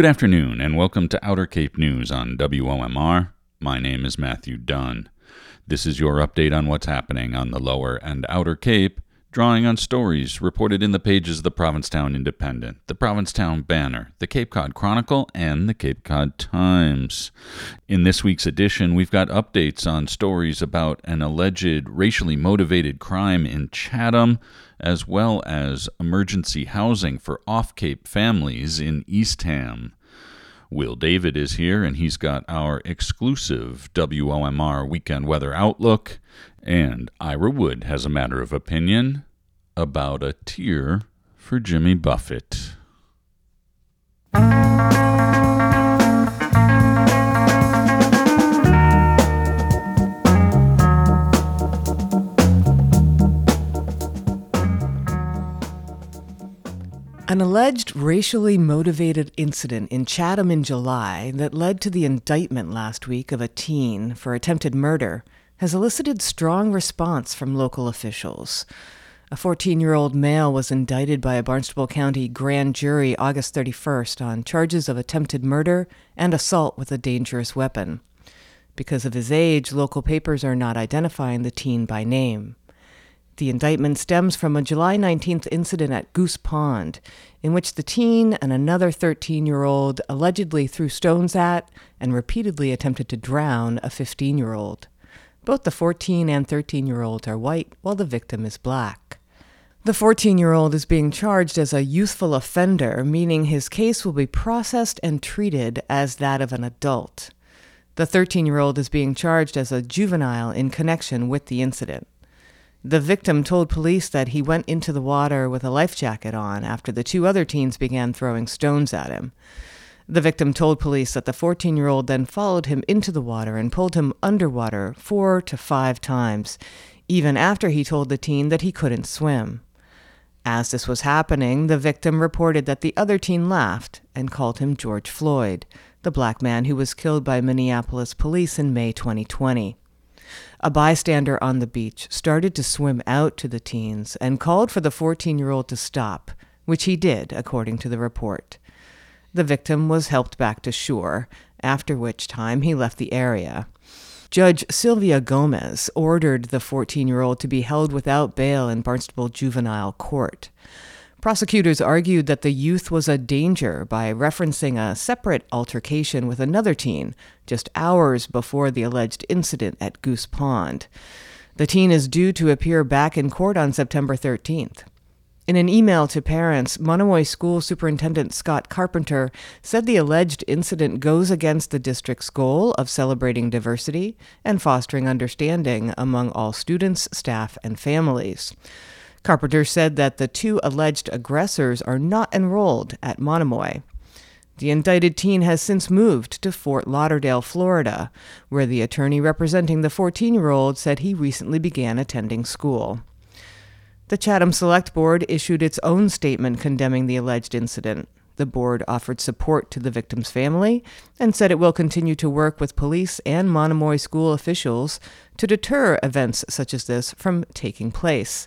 Good afternoon, and welcome to Outer Cape News on WOMR. My name is Matthew Dunn. This is your update on what's happening on the Lower and Outer Cape, drawing on stories reported in the pages of the Provincetown Independent, the Provincetown Banner, the Cape Cod Chronicle, and the Cape Cod Times. In this week's edition, we've got updates on stories about an alleged racially motivated crime in Chatham as well as emergency housing for off Cape families in Eastham. Will David is here, and he's got our exclusive WOMR weekend weather outlook. And Ira Wood has a matter of opinion about a tear for Jimmy Buffett. An alleged racially motivated incident in Chatham in July that led to the indictment last week of a teen for attempted murder has elicited strong response from local officials. A 14 year old male was indicted by a Barnstable County grand jury August 31st on charges of attempted murder and assault with a dangerous weapon. Because of his age, local papers are not identifying the teen by name. The indictment stems from a July 19th incident at Goose Pond, in which the teen and another 13 year old allegedly threw stones at and repeatedly attempted to drown a 15 year old. Both the 14 and 13 year olds are white, while the victim is black. The 14 year old is being charged as a youthful offender, meaning his case will be processed and treated as that of an adult. The 13 year old is being charged as a juvenile in connection with the incident. The victim told police that he went into the water with a life jacket on after the two other teens began throwing stones at him. The victim told police that the 14 year old then followed him into the water and pulled him underwater four to five times, even after he told the teen that he couldn't swim. As this was happening, the victim reported that the other teen laughed and called him George Floyd, the black man who was killed by Minneapolis police in May 2020. A bystander on the beach started to swim out to the teens and called for the 14 year old to stop, which he did, according to the report. The victim was helped back to shore, after which time he left the area. Judge Sylvia Gomez ordered the 14 year old to be held without bail in Barnstable Juvenile Court. Prosecutors argued that the youth was a danger by referencing a separate altercation with another teen just hours before the alleged incident at Goose Pond. The teen is due to appear back in court on September 13th. In an email to parents, Monomoy School Superintendent Scott Carpenter said the alleged incident goes against the district's goal of celebrating diversity and fostering understanding among all students, staff, and families. Carpenter said that the two alleged aggressors are not enrolled at Monomoy. The indicted teen has since moved to Fort Lauderdale, Florida, where the attorney representing the 14 year old said he recently began attending school. The Chatham Select Board issued its own statement condemning the alleged incident. The board offered support to the victim's family and said it will continue to work with police and Monomoy school officials to deter events such as this from taking place.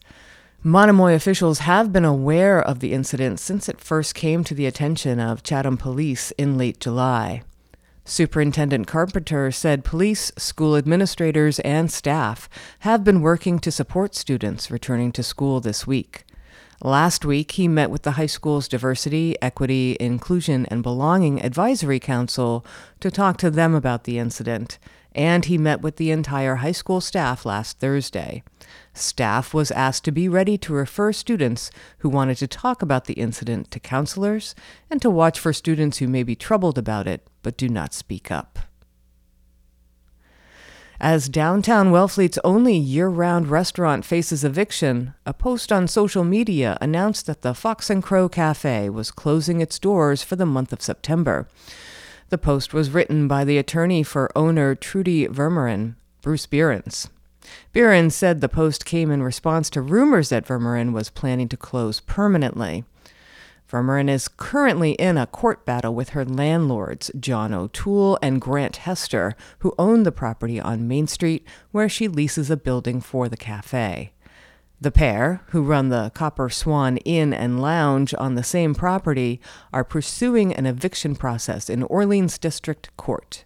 Monomoy officials have been aware of the incident since it first came to the attention of Chatham police in late July. Superintendent Carpenter said police, school administrators, and staff have been working to support students returning to school this week. Last week, he met with the high school's Diversity, Equity, Inclusion, and Belonging Advisory Council to talk to them about the incident, and he met with the entire high school staff last Thursday. Staff was asked to be ready to refer students who wanted to talk about the incident to counselors and to watch for students who may be troubled about it but do not speak up. As downtown Wellfleet's only year round restaurant faces eviction, a post on social media announced that the Fox and Crow Cafe was closing its doors for the month of September. The post was written by the attorney for owner Trudy Vermeuren, Bruce Behrens. Behrens said the post came in response to rumors that Vermeuren was planning to close permanently. Vermeuren is currently in a court battle with her landlords, John O'Toole and Grant Hester, who own the property on Main Street where she leases a building for the cafe. The pair, who run the Copper Swan Inn and Lounge on the same property, are pursuing an eviction process in Orleans District Court.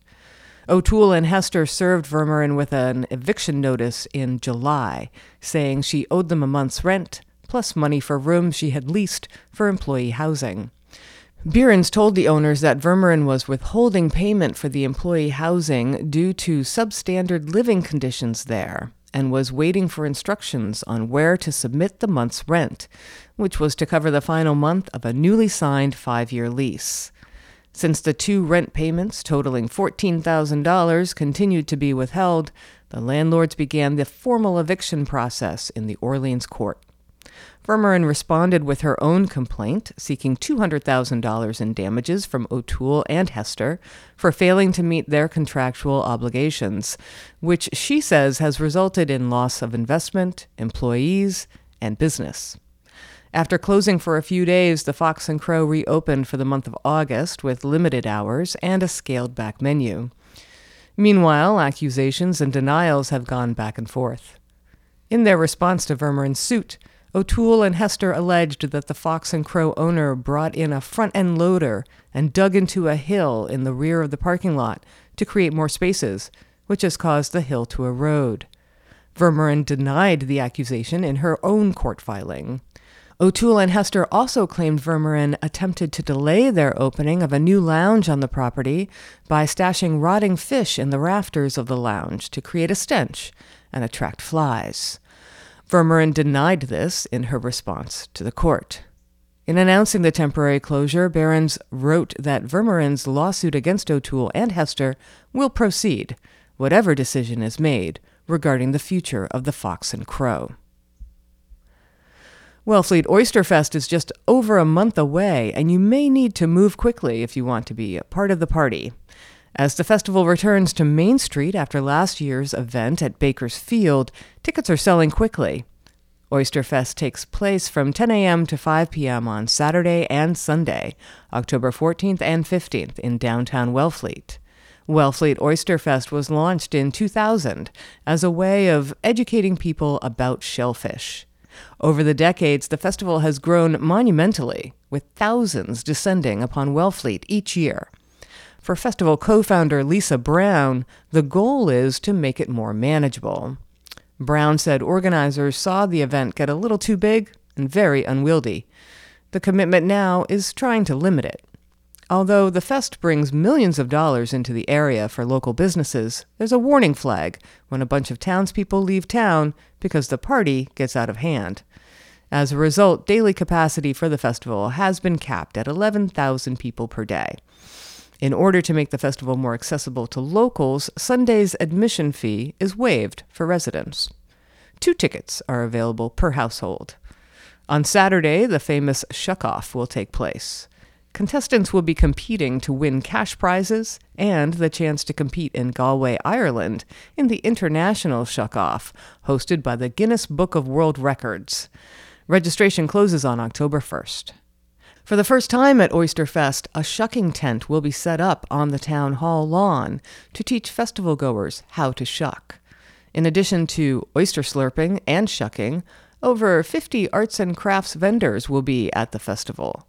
O'Toole and Hester served Vermeeren with an eviction notice in July, saying she owed them a month's rent, plus money for rooms she had leased for employee housing. Behrens told the owners that Vermeeren was withholding payment for the employee housing due to substandard living conditions there and was waiting for instructions on where to submit the month's rent, which was to cover the final month of a newly signed five year lease. Since the two rent payments, totaling $14,000, continued to be withheld, the landlords began the formal eviction process in the Orleans court. Vermeeren responded with her own complaint, seeking $200,000 in damages from O'Toole and Hester for failing to meet their contractual obligations, which she says has resulted in loss of investment, employees, and business. After closing for a few days, the Fox and Crow reopened for the month of August with limited hours and a scaled back menu. Meanwhile, accusations and denials have gone back and forth. In their response to Vermeeren's suit, O'Toole and Hester alleged that the Fox and Crow owner brought in a front end loader and dug into a hill in the rear of the parking lot to create more spaces, which has caused the hill to erode. Vermeeren denied the accusation in her own court filing. O'Toole and Hester also claimed Vermeeren attempted to delay their opening of a new lounge on the property by stashing rotting fish in the rafters of the lounge to create a stench and attract flies. Vermeeren denied this in her response to the court. In announcing the temporary closure, Behrens wrote that Vermeeren's lawsuit against O'Toole and Hester will proceed, whatever decision is made regarding the future of the Fox and Crow. Wellfleet Oysterfest is just over a month away, and you may need to move quickly if you want to be a part of the party. As the festival returns to Main Street after last year's event at Baker's Field, tickets are selling quickly. Oysterfest takes place from 10 a.m. to 5 p.m. on Saturday and Sunday, October 14th and 15th in downtown Wellfleet. Wellfleet Oysterfest was launched in 2000 as a way of educating people about shellfish. Over the decades, the festival has grown monumentally, with thousands descending upon Wellfleet each year. For festival co founder Lisa Brown, the goal is to make it more manageable. Brown said organizers saw the event get a little too big and very unwieldy. The commitment now is trying to limit it. Although the fest brings millions of dollars into the area for local businesses, there's a warning flag when a bunch of townspeople leave town because the party gets out of hand. As a result, daily capacity for the festival has been capped at 11,000 people per day. In order to make the festival more accessible to locals, Sunday's admission fee is waived for residents. Two tickets are available per household. On Saturday, the famous Shuck Off will take place. Contestants will be competing to win cash prizes and the chance to compete in Galway, Ireland, in the International Shuck Off, hosted by the Guinness Book of World Records. Registration closes on October 1st. For the first time at Oysterfest, a shucking tent will be set up on the town hall lawn to teach festival goers how to shuck. In addition to oyster slurping and shucking, over 50 arts and crafts vendors will be at the festival.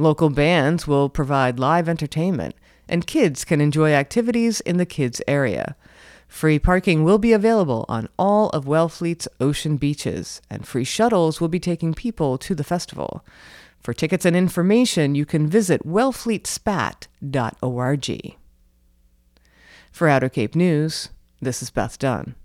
Local bands will provide live entertainment, and kids can enjoy activities in the kids' area. Free parking will be available on all of Wellfleet's ocean beaches, and free shuttles will be taking people to the festival. For tickets and information, you can visit wellfleetspat.org. For Outer Cape News, this is Beth Dunn.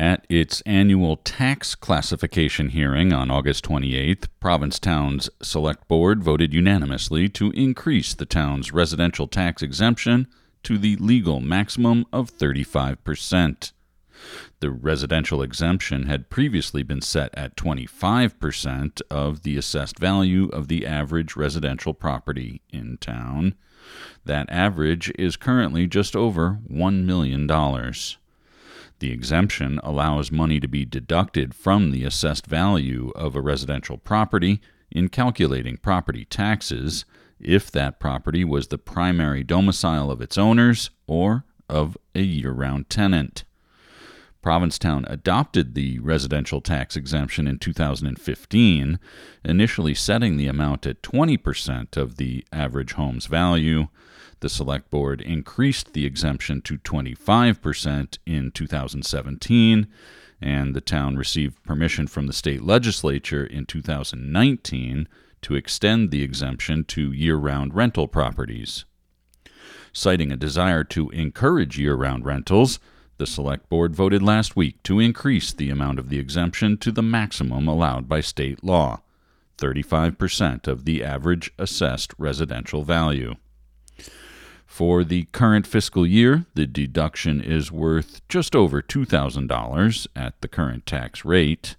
At its annual tax classification hearing on August 28th, Provincetown's Select Board voted unanimously to increase the town's residential tax exemption to the legal maximum of 35%. The residential exemption had previously been set at 25% of the assessed value of the average residential property in town. That average is currently just over $1 million. The exemption allows money to be deducted from the assessed value of a residential property in calculating property taxes if that property was the primary domicile of its owners or of a year round tenant. Provincetown adopted the residential tax exemption in 2015, initially setting the amount at 20% of the average home's value. The Select Board increased the exemption to 25% in 2017, and the town received permission from the state legislature in 2019 to extend the exemption to year round rental properties. Citing a desire to encourage year round rentals, the Select Board voted last week to increase the amount of the exemption to the maximum allowed by state law 35% of the average assessed residential value. For the current fiscal year, the deduction is worth just over $2,000 at the current tax rate.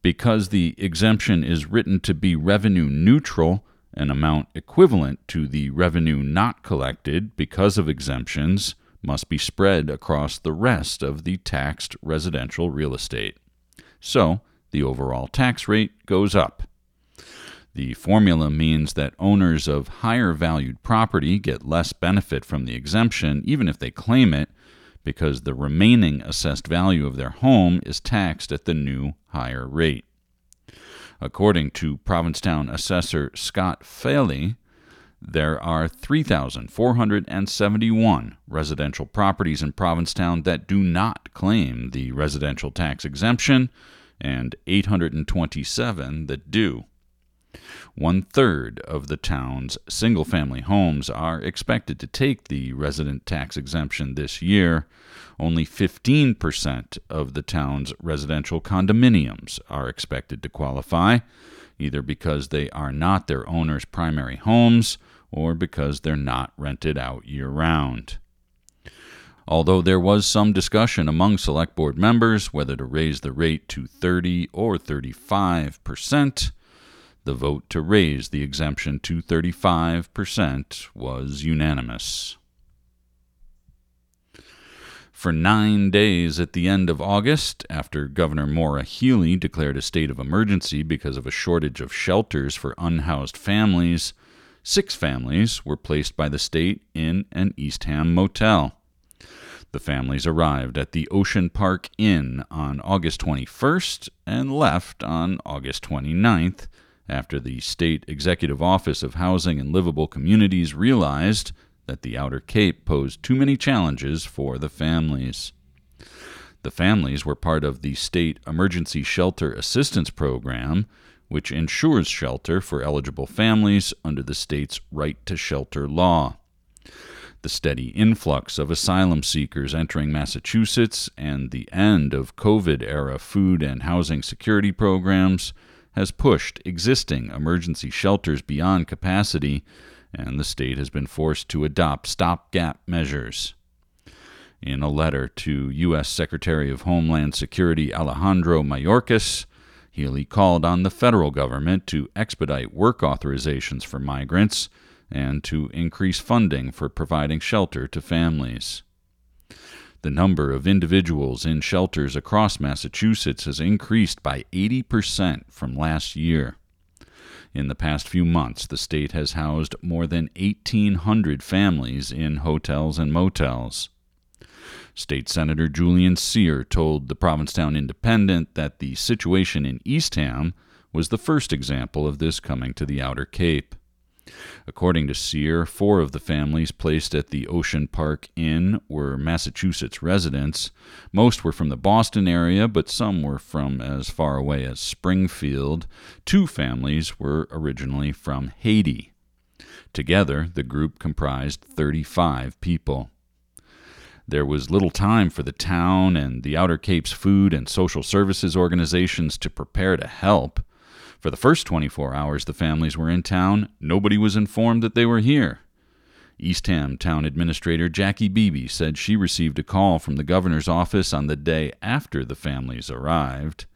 Because the exemption is written to be revenue neutral, an amount equivalent to the revenue not collected because of exemptions must be spread across the rest of the taxed residential real estate. So, the overall tax rate goes up. The formula means that owners of higher valued property get less benefit from the exemption, even if they claim it, because the remaining assessed value of their home is taxed at the new higher rate. According to Provincetown assessor Scott Faley, there are 3,471 residential properties in Provincetown that do not claim the residential tax exemption, and 827 that do. One third of the town's single family homes are expected to take the resident tax exemption this year. Only 15% of the town's residential condominiums are expected to qualify, either because they are not their owner's primary homes or because they're not rented out year round. Although there was some discussion among Select Board members whether to raise the rate to 30 or 35 percent, the vote to raise the exemption to 35% was unanimous. For nine days at the end of August, after Governor Maura Healey declared a state of emergency because of a shortage of shelters for unhoused families, six families were placed by the state in an Eastham motel. The families arrived at the Ocean Park Inn on August 21st and left on August 29th after the State Executive Office of Housing and Livable Communities realized that the Outer Cape posed too many challenges for the families. The families were part of the State Emergency Shelter Assistance Program, which ensures shelter for eligible families under the state's right to shelter law. The steady influx of asylum seekers entering Massachusetts and the end of COVID era food and housing security programs has pushed existing emergency shelters beyond capacity, and the state has been forced to adopt stopgap measures. In a letter to U.S. Secretary of Homeland Security Alejandro Mayorkas, Healey called on the federal government to expedite work authorizations for migrants and to increase funding for providing shelter to families. The number of individuals in shelters across Massachusetts has increased by 80% from last year. In the past few months, the state has housed more than 1,800 families in hotels and motels. State Senator Julian Cyr told the Provincetown Independent that the situation in Eastham was the first example of this coming to the Outer Cape. According to Cyr, four of the families placed at the Ocean Park Inn were Massachusetts residents. Most were from the Boston area, but some were from as far away as Springfield. Two families were originally from Haiti. Together, the group comprised 35 people. There was little time for the town and the Outer Cape's food and social services organizations to prepare to help. For the first 24 hours the families were in town, nobody was informed that they were here. Eastham Town Administrator Jackie Beebe said she received a call from the governor's office on the day after the families arrived.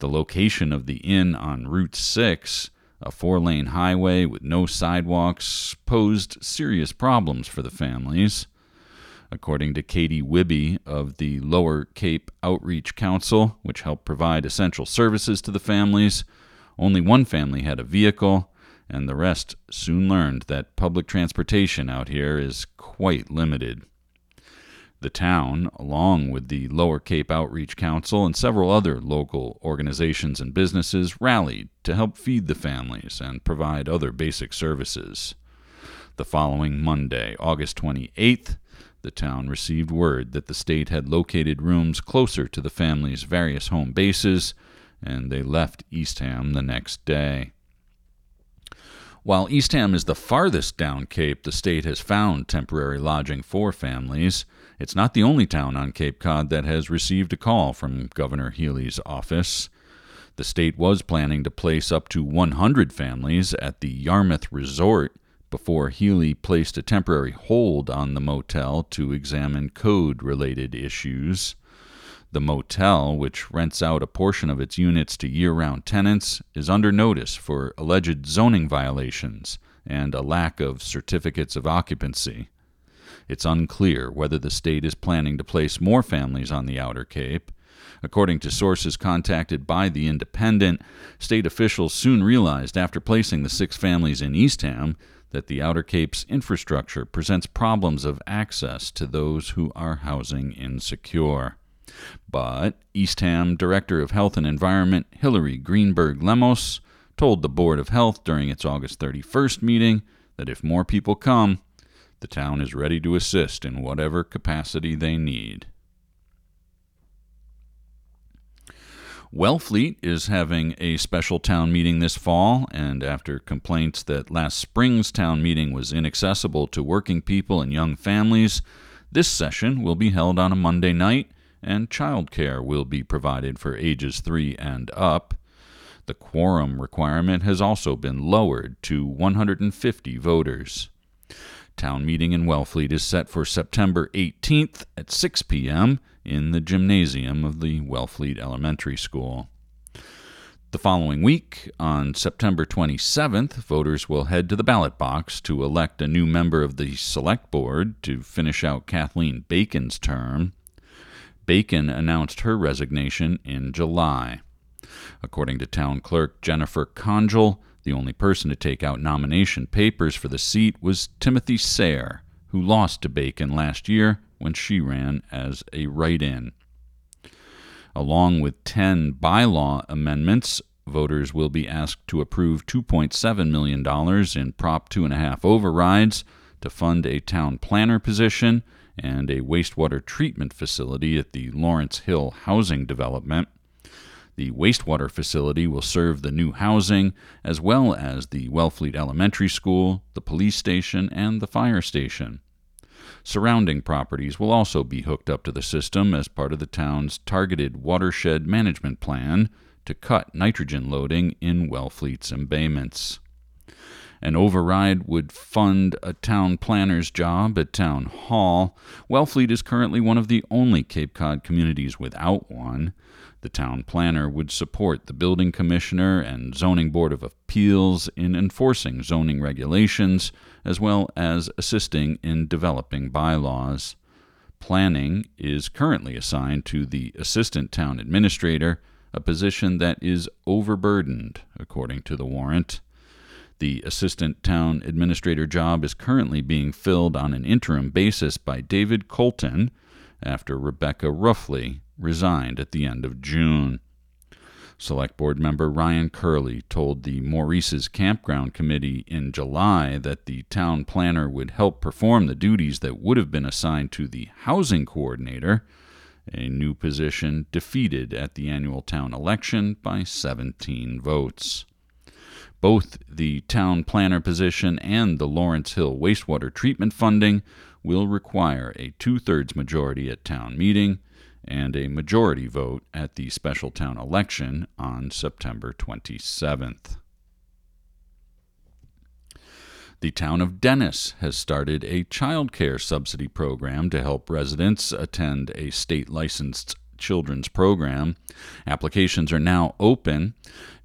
The location of the inn on Route 6, a four lane highway with no sidewalks, posed serious problems for the families. According to Katie Wibby of the Lower Cape Outreach Council, which helped provide essential services to the families, only one family had a vehicle, and the rest soon learned that public transportation out here is quite limited. The town, along with the Lower Cape Outreach Council and several other local organizations and businesses, rallied to help feed the families and provide other basic services. The following Monday, August 28th, the town received word that the state had located rooms closer to the family's various home bases, and they left Eastham the next day. While Eastham is the farthest down Cape the state has found temporary lodging for families, it's not the only town on Cape Cod that has received a call from Governor Healey's office. The state was planning to place up to 100 families at the Yarmouth Resort before Healy placed a temporary hold on the motel to examine code related issues. The motel, which rents out a portion of its units to year round tenants, is under notice for alleged zoning violations and a lack of certificates of occupancy. It's unclear whether the state is planning to place more families on the Outer Cape. According to sources contacted by The Independent, state officials soon realized after placing the six families in Eastham that the Outer Cape's infrastructure presents problems of access to those who are housing insecure. But Eastham Director of Health and Environment Hilary Greenberg Lemos told the Board of Health during its August 31st meeting that if more people come, the town is ready to assist in whatever capacity they need. Wellfleet is having a special town meeting this fall, and after complaints that last spring's town meeting was inaccessible to working people and young families, this session will be held on a Monday night, and childcare will be provided for ages 3 and up. The quorum requirement has also been lowered to 150 voters. Town meeting in Wellfleet is set for September 18th at 6 p.m. in the gymnasium of the Wellfleet Elementary School. The following week, on September 27th, voters will head to the ballot box to elect a new member of the Select Board to finish out Kathleen Bacon's term. Bacon announced her resignation in July. According to Town Clerk Jennifer Conjal, the only person to take out nomination papers for the seat was Timothy Sayre, who lost to Bacon last year when she ran as a write in. Along with 10 bylaw amendments, voters will be asked to approve $2.7 million in Prop 2.5 overrides to fund a town planner position and a wastewater treatment facility at the Lawrence Hill housing development. The wastewater facility will serve the new housing, as well as the Wellfleet Elementary School, the police station, and the fire station. Surrounding properties will also be hooked up to the system as part of the town's targeted watershed management plan to cut nitrogen loading in Wellfleet's embayments. An override would fund a town planner's job at Town Hall. Wellfleet is currently one of the only Cape Cod communities without one. The town planner would support the building commissioner and zoning board of appeals in enforcing zoning regulations, as well as assisting in developing bylaws. Planning is currently assigned to the assistant town administrator, a position that is overburdened, according to the warrant. The assistant town administrator job is currently being filled on an interim basis by David Colton after Rebecca Ruffley resigned at the end of June. Select Board member Ryan Curley told the Maurice's Campground Committee in July that the town planner would help perform the duties that would have been assigned to the housing coordinator, a new position defeated at the annual town election by 17 votes. Both the town planner position and the Lawrence Hill wastewater treatment funding will require a two thirds majority at town meeting and a majority vote at the special town election on September 27th. The town of Dennis has started a child care subsidy program to help residents attend a state licensed children's program. Applications are now open.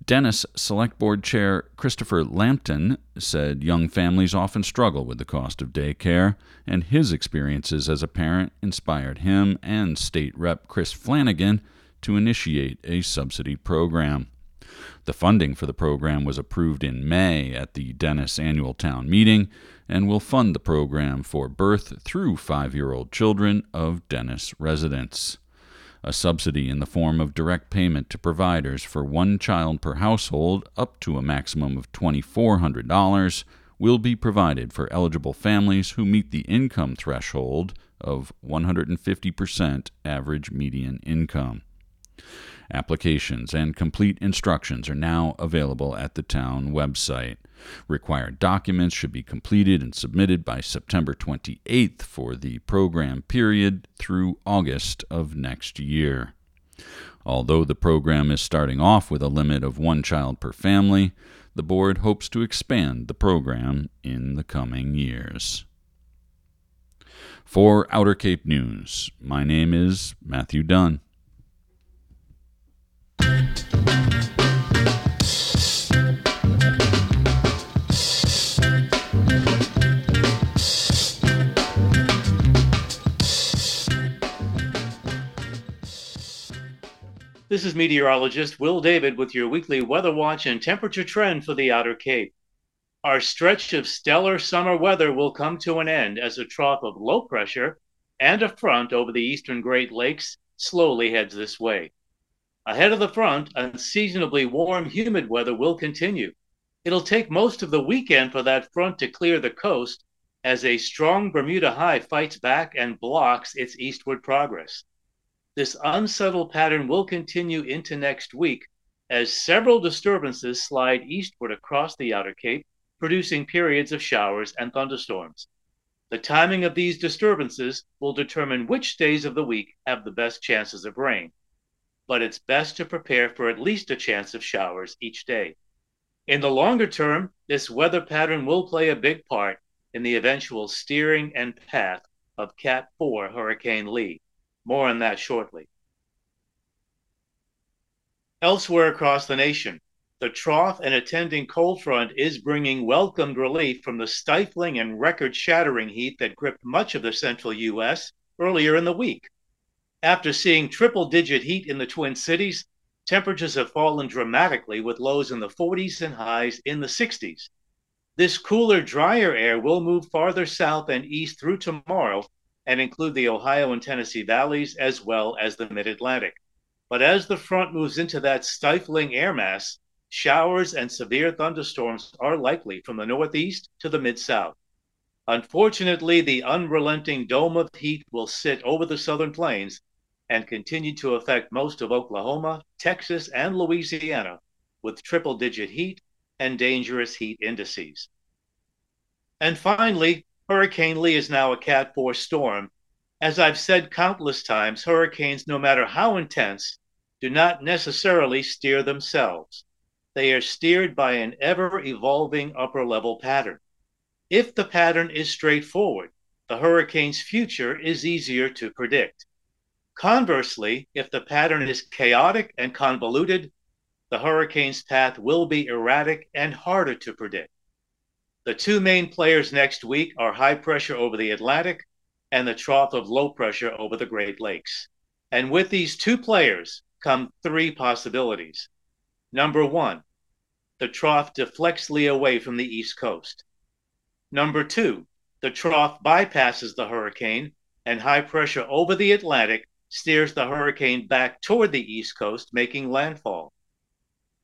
Dennis Select Board Chair Christopher Lambton said young families often struggle with the cost of daycare, and his experiences as a parent inspired him and State Rep Chris Flanagan to initiate a subsidy program. The funding for the program was approved in May at the Dennis annual town meeting and will fund the program for birth through five year old children of Dennis residents. A subsidy in the form of direct payment to providers for one child per household up to a maximum of $2,400 will be provided for eligible families who meet the income threshold of 150% average median income. Applications and complete instructions are now available at the town website. Required documents should be completed and submitted by September 28th for the program period through August of next year. Although the program is starting off with a limit of one child per family, the board hopes to expand the program in the coming years. For Outer Cape News, my name is Matthew Dunn. This is meteorologist Will David with your weekly weather watch and temperature trend for the Outer Cape. Our stretch of stellar summer weather will come to an end as a trough of low pressure and a front over the eastern Great Lakes slowly heads this way. Ahead of the front, unseasonably warm, humid weather will continue. It'll take most of the weekend for that front to clear the coast as a strong Bermuda high fights back and blocks its eastward progress. This unsettled pattern will continue into next week as several disturbances slide eastward across the Outer Cape, producing periods of showers and thunderstorms. The timing of these disturbances will determine which days of the week have the best chances of rain, but it's best to prepare for at least a chance of showers each day. In the longer term, this weather pattern will play a big part in the eventual steering and path of Cat 4 Hurricane Lee. More on that shortly. Elsewhere across the nation, the trough and attending cold front is bringing welcomed relief from the stifling and record shattering heat that gripped much of the central U.S. earlier in the week. After seeing triple digit heat in the Twin Cities, temperatures have fallen dramatically with lows in the 40s and highs in the 60s. This cooler, drier air will move farther south and east through tomorrow and include the Ohio and Tennessee valleys as well as the mid Atlantic. But as the front moves into that stifling air mass, showers and severe thunderstorms are likely from the northeast to the mid south. Unfortunately, the unrelenting dome of heat will sit over the southern plains and continue to affect most of Oklahoma, Texas, and Louisiana with triple digit heat and dangerous heat indices. And finally, Hurricane Lee is now a Cat 4 storm. As I've said countless times, hurricanes, no matter how intense, do not necessarily steer themselves. They are steered by an ever evolving upper level pattern. If the pattern is straightforward, the hurricane's future is easier to predict. Conversely, if the pattern is chaotic and convoluted, the hurricane's path will be erratic and harder to predict. The two main players next week are high pressure over the Atlantic and the trough of low pressure over the Great Lakes. And with these two players come three possibilities. Number one, the trough deflects Lee away from the East Coast. Number two, the trough bypasses the hurricane and high pressure over the Atlantic steers the hurricane back toward the East Coast, making landfall.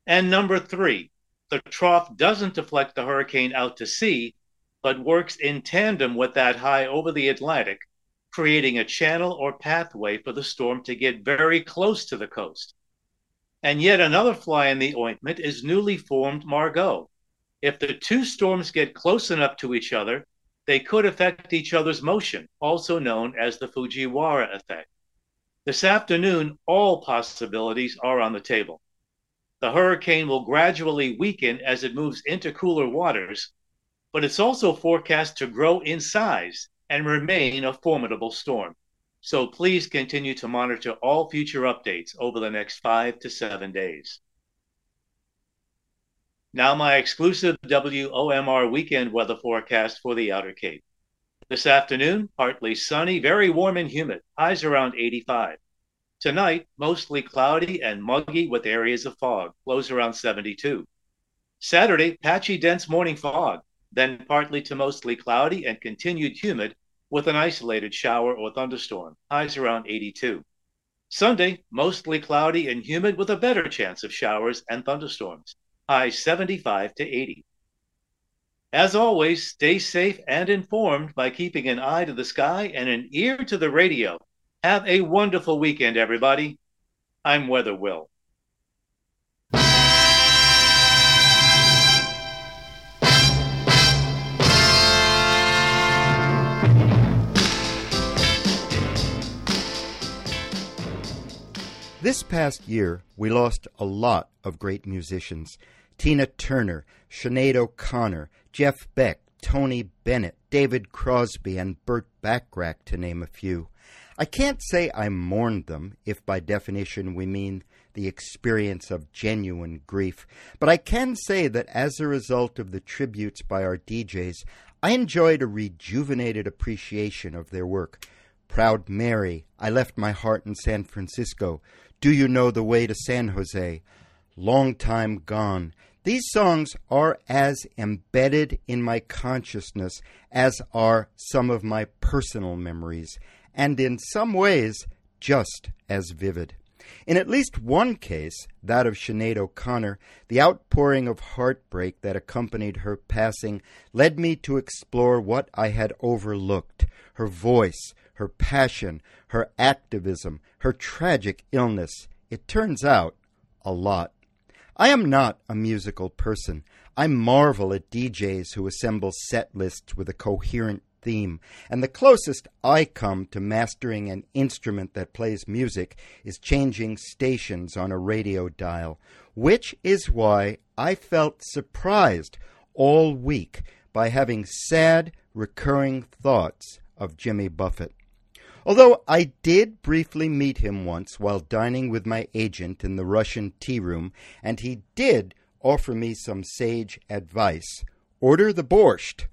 And number three, the trough doesn't deflect the hurricane out to sea, but works in tandem with that high over the Atlantic, creating a channel or pathway for the storm to get very close to the coast. And yet another fly in the ointment is newly formed Margot. If the two storms get close enough to each other, they could affect each other's motion, also known as the Fujiwara effect. This afternoon, all possibilities are on the table. The hurricane will gradually weaken as it moves into cooler waters, but it's also forecast to grow in size and remain a formidable storm. so please continue to monitor all future updates over the next five to seven days. Now, my exclusive WOMR weekend weather forecast for the Outer Cape. This afternoon, partly sunny, very warm and humid, highs around 85. Tonight, mostly cloudy and muggy with areas of fog, lows around 72. Saturday, patchy dense morning fog, then partly to mostly cloudy and continued humid with an isolated shower or thunderstorm, highs around 82. Sunday, mostly cloudy and humid with a better chance of showers and thunderstorms, highs 75 to 80. As always, stay safe and informed by keeping an eye to the sky and an ear to the radio. Have a wonderful weekend, everybody. I'm Weather Will. This past year, we lost a lot of great musicians. Tina Turner, Sinead O'Connor, Jeff Beck, Tony Bennett, David Crosby, and Burt Bacharach, to name a few. I can't say I mourned them, if by definition we mean the experience of genuine grief, but I can say that as a result of the tributes by our DJs, I enjoyed a rejuvenated appreciation of their work. Proud Mary, I Left My Heart in San Francisco, Do You Know the Way to San Jose, Long Time Gone. These songs are as embedded in my consciousness as are some of my personal memories, and in some ways just as vivid. In at least one case, that of Sinead O'Connor, the outpouring of heartbreak that accompanied her passing led me to explore what I had overlooked her voice, her passion, her activism, her tragic illness. It turns out, a lot. I am not a musical person. I marvel at DJs who assemble set lists with a coherent theme, and the closest I come to mastering an instrument that plays music is changing stations on a radio dial, which is why I felt surprised all week by having sad, recurring thoughts of Jimmy Buffett. Although I did briefly meet him once while dining with my agent in the Russian tea room, and he did offer me some sage advice. Order the borscht.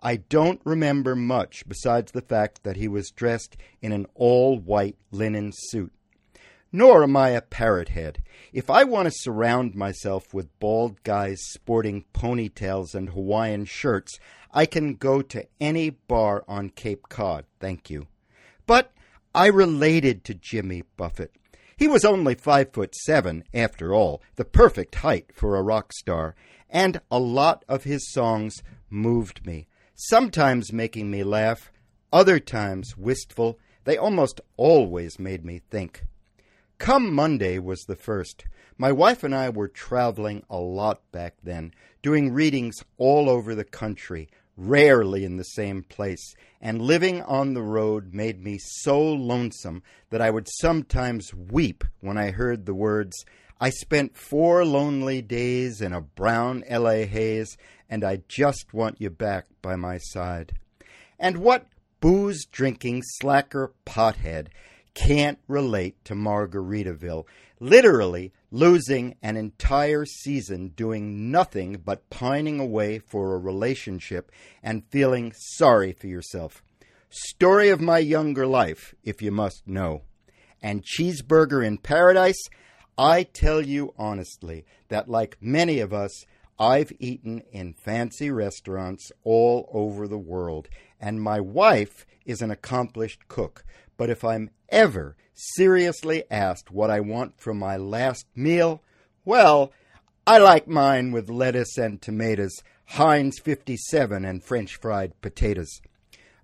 I don't remember much besides the fact that he was dressed in an all white linen suit. Nor am I a parrot head. If I want to surround myself with bald guys sporting ponytails and Hawaiian shirts, I can go to any bar on Cape Cod, thank you. But I related to Jimmy Buffett. He was only five foot seven, after all, the perfect height for a rock star, and a lot of his songs moved me, sometimes making me laugh, other times wistful. They almost always made me think. Come Monday was the first. My wife and I were traveling a lot back then, doing readings all over the country, rarely in the same place, and living on the road made me so lonesome that I would sometimes weep when I heard the words, I spent four lonely days in a brown LA haze, and I just want you back by my side. And what booze drinking slacker pothead can't relate to Margaritaville, literally losing an entire season doing nothing but pining away for a relationship and feeling sorry for yourself. Story of my younger life, if you must know. And Cheeseburger in Paradise, I tell you honestly that, like many of us, I've eaten in fancy restaurants all over the world, and my wife is an accomplished cook. But if I'm ever seriously asked what I want from my last meal, well, I like mine with lettuce and tomatoes, Heinz 57 and French fried potatoes.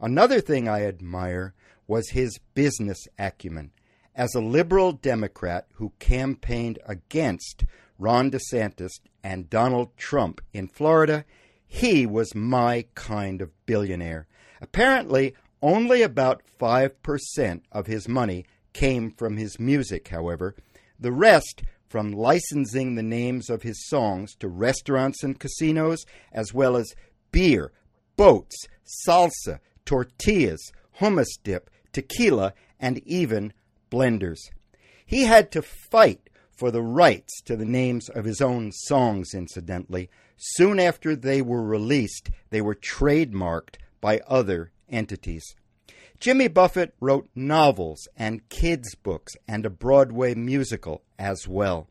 Another thing I admire was his business acumen. As a liberal Democrat who campaigned against Ron DeSantis and Donald Trump in Florida, he was my kind of billionaire. Apparently, only about 5% of his money came from his music, however. The rest from licensing the names of his songs to restaurants and casinos, as well as beer, boats, salsa, tortillas, hummus dip, tequila, and even blenders. He had to fight for the rights to the names of his own songs, incidentally. Soon after they were released, they were trademarked by other entities. Jimmy Buffett wrote novels and kids' books and a Broadway musical as well.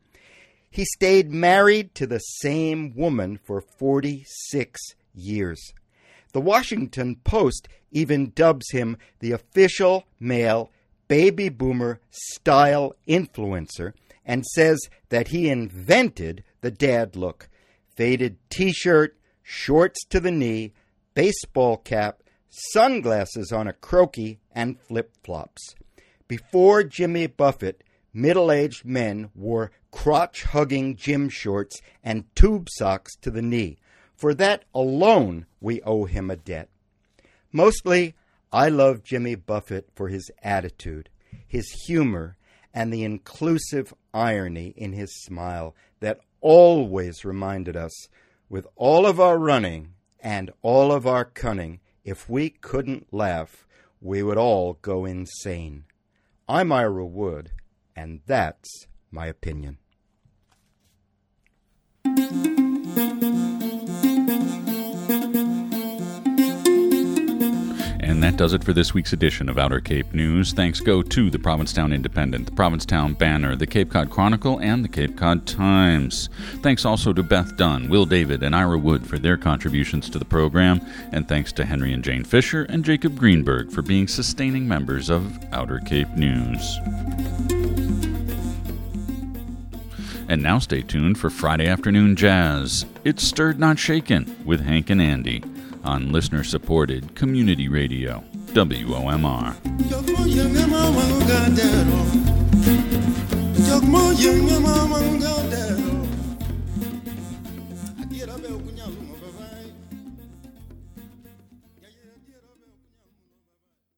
He stayed married to the same woman for 46 years. The Washington Post even dubs him the official male baby boomer style influencer and says that he invented the dad look faded t shirt, shorts to the knee, baseball cap, sunglasses on a croaky, and flip flops. Before Jimmy Buffett, middle aged men wore crotch hugging gym shorts and tube socks to the knee. For that alone, we owe him a debt. Mostly, I love Jimmy Buffett for his attitude, his humor, and the inclusive irony in his smile that always reminded us, with all of our running and all of our cunning, if we couldn't laugh, we would all go insane. I'm Ira Wood, and that's my opinion. And that does it for this week's edition of Outer Cape News. Thanks go to the Provincetown Independent, the Provincetown Banner, the Cape Cod Chronicle, and the Cape Cod Times. Thanks also to Beth Dunn, Will David, and Ira Wood for their contributions to the program. And thanks to Henry and Jane Fisher and Jacob Greenberg for being sustaining members of Outer Cape News. And now stay tuned for Friday afternoon jazz. It's Stirred Not Shaken with Hank and Andy on listener supported community radio, WOMR.